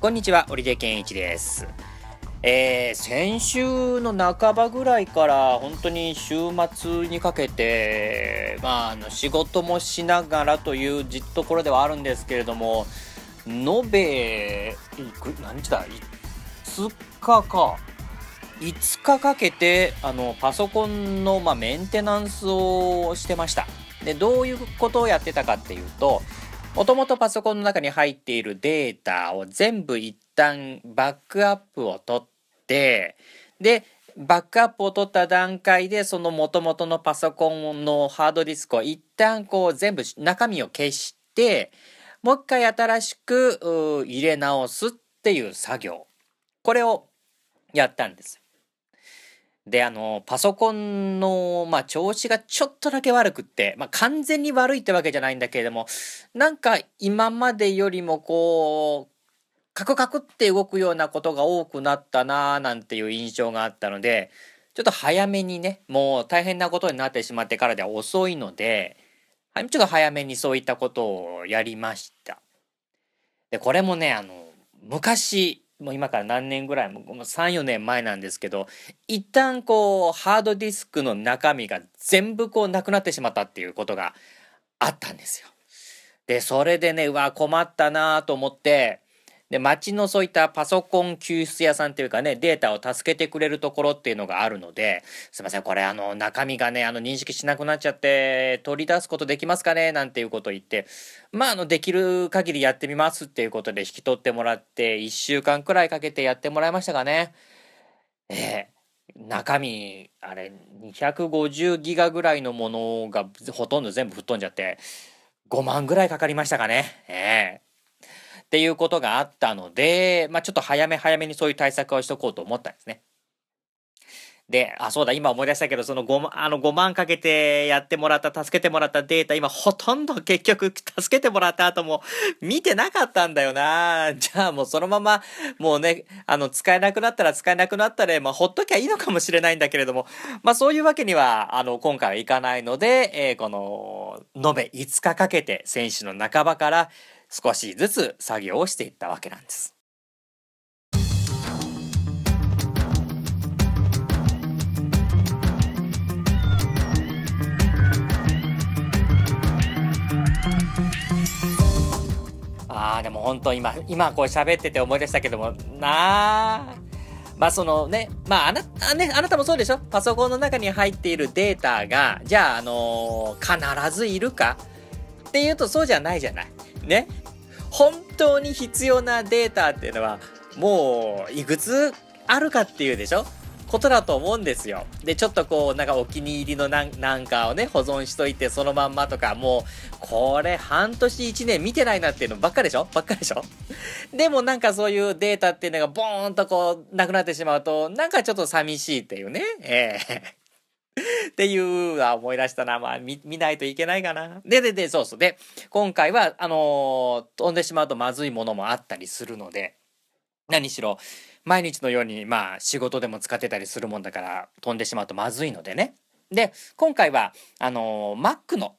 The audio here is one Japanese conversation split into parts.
こんにちは、織出健一です。えー、先週の半ばぐらいから本当に週末にかけて、まあ、あの仕事もしながらというじところではあるんですけれども、延べ、いく何日だ ?5 日か。5日かけて、あの、パソコンの、まあ、メンテナンスをしてました。で、どういうことをやってたかっていうと、もともとパソコンの中に入っているデータを全部一旦バックアップを取って、で、バックアップを取った段階でその元々のパソコンのハードディスクを一旦こう全部中身を消して、もう一回新しく入れ直すっていう作業。これをやったんです。で、あの、パソコンの、まあ、調子がちょっとだけ悪くって、まあ、完全に悪いってわけじゃないんだけれども、なんか今までよりもこう、カクカクって動くようなことが多くなったなぁなんていう印象があったので、ちょっと早めにね、もう大変なことになってしまってからでは遅いので、はいちょっと早めにそういったことをやりました。で、これもね、あの、昔、もう今から何年ぐらいも、う3、4年前なんですけど、一旦こう、ハードディスクの中身が全部こうなくなってしまったっていうことがあったんですよ。で、それでね、うわ、困ったなと思って、で、街のそういったパソコン救出屋さんっていうかね、データを助けてくれるところっていうのがあるので、すいません、これあの、中身がね、あの、認識しなくなっちゃって、取り出すことできますかね？なんていうことを言って、まあ、あの、できる限りやってみますっていうことで引き取ってもらって、1週間くらいかけてやってもらいましたかね。ええ中身、あれ、250ギガぐらいのものがほとんど全部吹っ飛んじゃって、5万ぐらいかかりましたかね？ええっていうことがあったので、まあ、ちょっと早め早めにそういう対策をしとこうと思ったんですね。で、あ、そうだ、今思い出したけど、その5万、あの5万かけてやってもらった、助けてもらったデータ、今ほとんど結局助けてもらった後も見てなかったんだよな。じゃあもうそのまま、もうね、あの、使えなくなったら使えなくなったで、まあ、ほっときゃいいのかもしれないんだけれども、まあ、そういうわけには、あの、今回はいかないので、えーこの、延べ5日かけて、選手の半ばから少しずつ作業をしていったわけなんです。ああ、でも本当今、今こう喋ってて思い出したけども、なあ。まあそのね、まああな、あね、あなたもそうでしょ？パソコンの中に入っているデータが、じゃあ、あのー必ずいるかっていうとそうじゃないじゃない。ね？本当に必要なデータっていうのは、もう、いくつあるかっていうでしょ？ことだと思うんですよ。で、ちょっとこう、なんかお気に入りのなんかをね、保存しといてそのまんまとか、もう、これ半年一年見てないなっていうのばっかでしょ？ばっかでしょ？でもなんかそういうデータっていうのがボーンとこう、なくなってしまうと、なんかちょっと寂しいっていうね。ええ っていうのは思い出したな。まあ、見、見ないといけないかな。で、で、で、そうそう。で、今回は、あのー飛んでしまうとまずいものもあったりするので、何しろ、毎日のように、まあ、仕事でも使ってたりするもんだから、飛んでしまうとまずいのでね。で、今回は、あのー Mac の、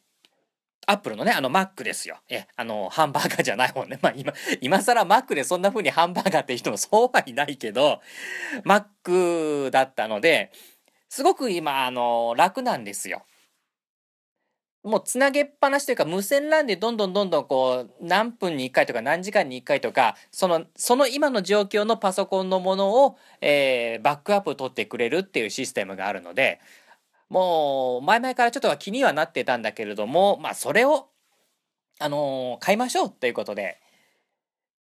アップルのね、あの Mac ですよ。え、あの、ハンバーガーじゃない方ね。まあ今、今更 Mac でそんな風にハンバーガーって人もそうはいないけど、Mac だったので、すごく今、あの、楽なんですよ。もうつなげっぱなしというか無線 LAN でどんどんどんどんこう何分に1回とか何時間に1回とかそのその今の状況のパソコンのものを、えーバックアップ取ってくれるっていうシステムがあるのでもう前々からちょっとは気にはなってたんだけれどもまあそれをあのー買いましょうということで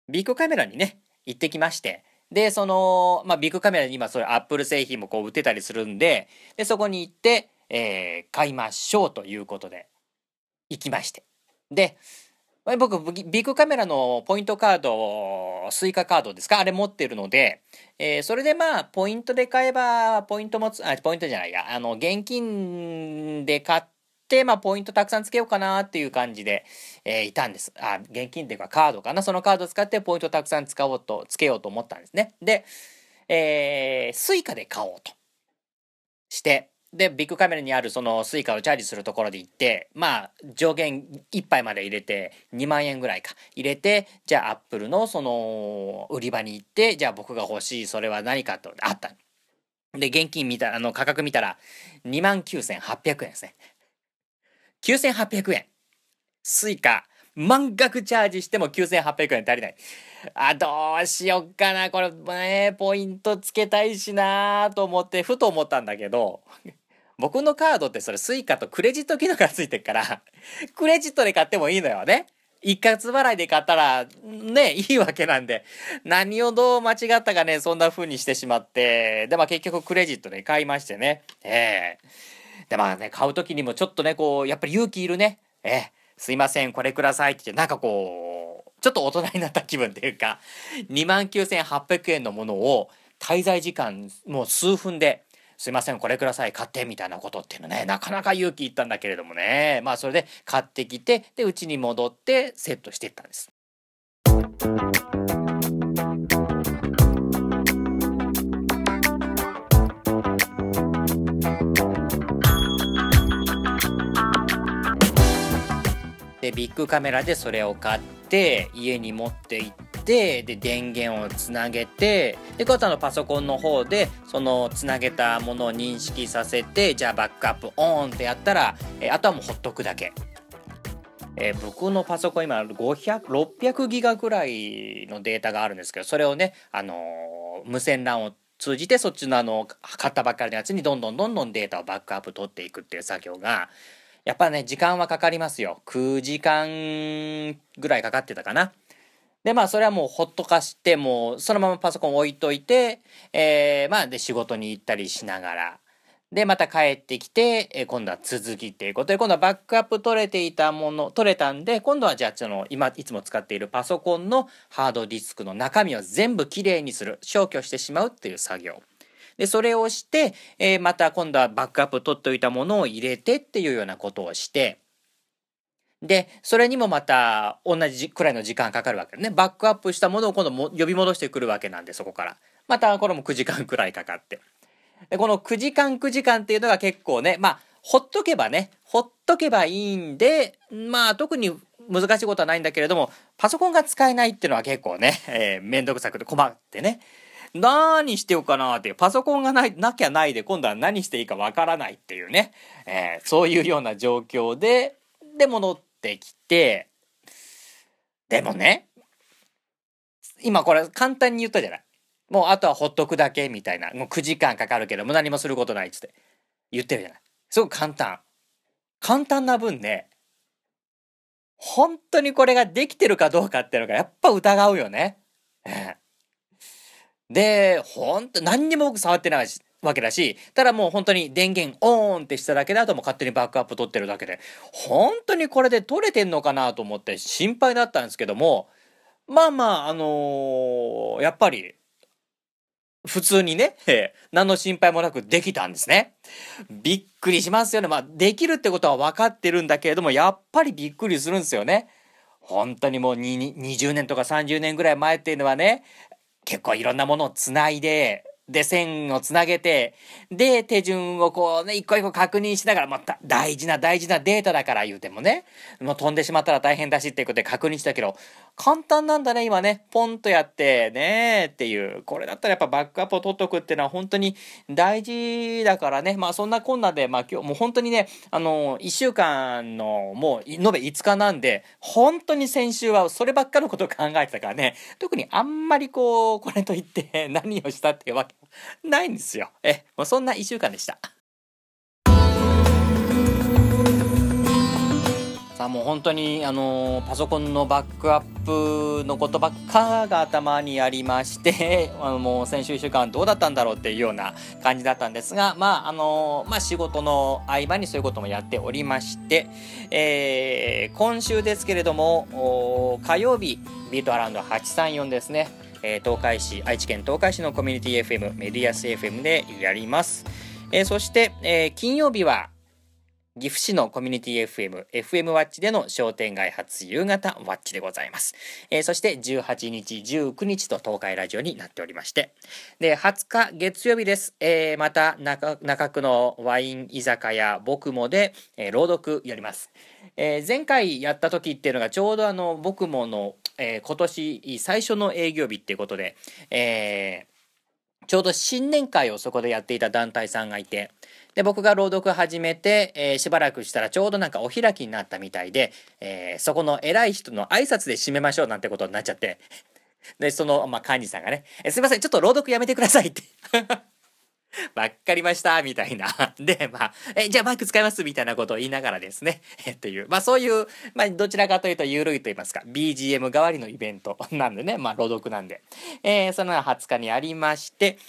ビッグカメラにね行ってきましてでその、まあ、ビッグカメラに今それアップル製品もこう売ってたりするんででそこに行って、えー買いましょうということで行きまして。でま僕ビッグカメラのポイントカードスイカカードですか？あれ持ってるので、えーそれでまあポイントで買えばポイントもつあポイントじゃないや。あの現金で買ってまあポイントたくさんつけようかなっていう感じで、えーいたんですあ現金っていうかカードかなそのカードを使ってポイントたくさん使おうとつけようと思ったんですねで、えー Suica で買おうとしてで、ビックカメラにあるその Suica をチャージするところで行って、まあ、上限1杯まで入れて、2万円ぐらいか、入れて、じゃあ Apple のその、売り場に行って、じゃあ僕が欲しい、それは何かと、あった。で、現金見た、あの、価格見たら、29,800円ですね。9800円。 Suica、満額チャージしても9800円足りない。あ、どうしよっかな。これ、ね、ポイントつけたいしなと思って、ふと思ったんだけど、僕のカードってそれ Suica とクレジット機能がついてるから、クレジットで買ってもいいのよね。一括払いで買ったら、ね、いいわけなんで、何をどう間違ったかね、そんな風にしてしまって、で、まあ結局クレジットで買いましてね。ええー、で、まあね、買う時にもちょっとね、こう、やっぱり勇気いるね。え、すいません、これくださいって言って、なんかこう、ちょっと大人になった気分っていうか、2万9800円のものを滞在時間もう数分で、すいません、これください、買って、みたいなことっていうのね、なかなか勇気いったんだけれどもね。まあ、それで買ってきて、で、うちに戻ってセットしていったんです。で、ビッグカメラでそれを買って、家に持って行って、で、電源をつなげて、で、こうのパソコンの方で、そのつなげたものを認識させて、じゃあバックアップオンってやったら、えあとはもうほっとくだけ。えー、僕のパソコン今500、600ギガぐらいのデータがあるんですけど、それをね、あのー、無線 LAN を通じてそっちのあの、買ったばっかりのやつにどんどんどんどんデータをバックアップ取っていくっていう作業が、やっぱね、時間はかかりますよ。9時間ぐらいかかってたかな。で、まあ、それはもうほっとかして、もう、そのままパソコン置いといて、えー、まあ、で、仕事に行ったりしながら、で、また帰ってきて、えー、今度は続きっていうことで、今度はバックアップ取れていたもの、取れたんで、今度はじゃあ、その、今、いつも使っているパソコンのハードディスクの中身を全部きれいにする、消去してしまうっていう作業。で、それをして、えー、また今度はバックアップ取っておいたものを入れてっていうようなことをして、で、それにもまた同じくらいの時間かかるわけね。バックアップしたものを今度も呼び戻してくるわけなんで、そこから。またこれも9時間くらいかかって。で、この9時間9時間っていうのが結構ね、まあ、ほっとけばね、ほっとけばいいんで、まあ特に難しいことはないんだけれども、パソコンが使えないっていうのは結構ね、えー、めんどくさくて困ってね。何してようかなって、パソコンがない、なきゃないで今度は何していいかわからないっていうね、えー、そういうような状況で、で戻ってきて、でもね、今これ簡単に言ったじゃない。もうあとはほっとくだけみたいな。もう9時間かかるけども何もすることないっつって言ってるじゃない。すごく簡単。簡単な分ね、本当にこれができてるかどうかっていうのがやっぱ疑うよね。で、ほんと何にも僕触ってないし、わけだし、ただもう本当に電源オンってしただけだともう勝手にバックアップ取ってるだけで、本当にこれで取れてんのかなと思って心配だったんですけども、まあまあ、あのー、やっぱり、普通にね、何の心配もなくできたんですね。びっくりしますよね。まあ、できるってことは分かってるんだけれども、やっぱりびっくりするんですよね。本当にもう20年とか30年ぐらい前っていうのはね、結構いろんなものをつないで、で、線をつなげて、で、手順をこうね、一個一個確認しながら、また大事な大事なデータだから言うてもね、もう飛んでしまったら大変だしっていうことで確認したけど、簡単なんだね、今ね、ポンとやって、ねっていう、これだったらやっぱバックアップを取っとくっていうのは本当に大事だからね、まあそんなこんなで、まあ今日もう本当にね、あの、一週間のもう延べ5日なんで、本当に先週はそればっかのことを考えてたからね、特にあんまりこう、これといって何をしたっていうわけないんですよ。え、もうそんな一週間でした。さあもう本当にあのパソコンのバックアップのことばっかが頭にありまして あのもう先週1週間どうだったんだろうっていうような感じだったんですがまああのまあ仕事の合間にそういうこともやっておりまして、えー、今週ですけれども火曜日ビートアラウンド834ですねえー、東海市、愛知県東海市のコミュニティ FM、メディアス FM でやります。えー、そして、えー、金曜日は、岐阜市のコミュニティ FM、FM ワッチでの商店街初夕方ワッチでございます。えー、そして18日、19日と東海ラジオになっておりまして、で、20日月曜日です。えー、また中、中区のワイン居酒屋、僕もで、えー、朗読やります。えー、前回やった時っていうのがちょうどあの、僕もの、えー、今年最初の営業日っていうことで、えー、ちょうど新年会をそこでやっていた団体さんがいて、で、僕が朗読始めて、えー、しばらくしたらちょうどなんかお開きになったみたいで、えー、そこの偉い人の挨拶で締めましょうなんてことになっちゃって、で、その、まあ、幹事さんがね、えすいません、ちょっと朗読やめてくださいって わかりました、みたいな。で、まあ、え、じゃあマイク使います？みたいなことを言いながらですね。え、っていう。まあそういう、まあどちらかというと緩いと言いますか、BGM 代わりのイベントなんでね。まあ朗読なんで。えー、その20日にありまして、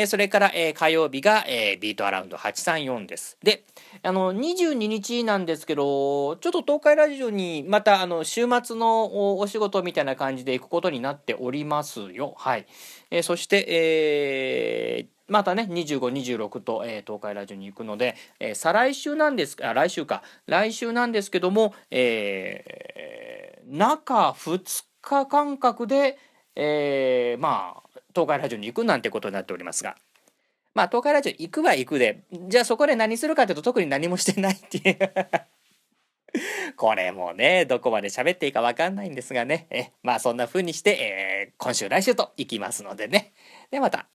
え、それから、え、火曜日が、え、ビートアラウンド834です。で、あの、22日なんですけど、ちょっと東海ラジオにまた、あの、週末のお仕事みたいな感じで行くことになっておりますよ。はい。え、そして、えー、またね、25、26と、えー、東海ラジオに行くので、えー、再来週なんですあ、来週か、来週なんですけども、えー、中2日間隔で、えー、まあ、東海ラジオに行くなんてことになっておりますが、まあ、東海ラジオ行くは行くで、じゃあそこで何するかというと特に何もしてないっていう これもね、どこまで喋っていいかわかんないんですがね。えまあそんな風にして、えー、今週来週と行きますのでね。で、また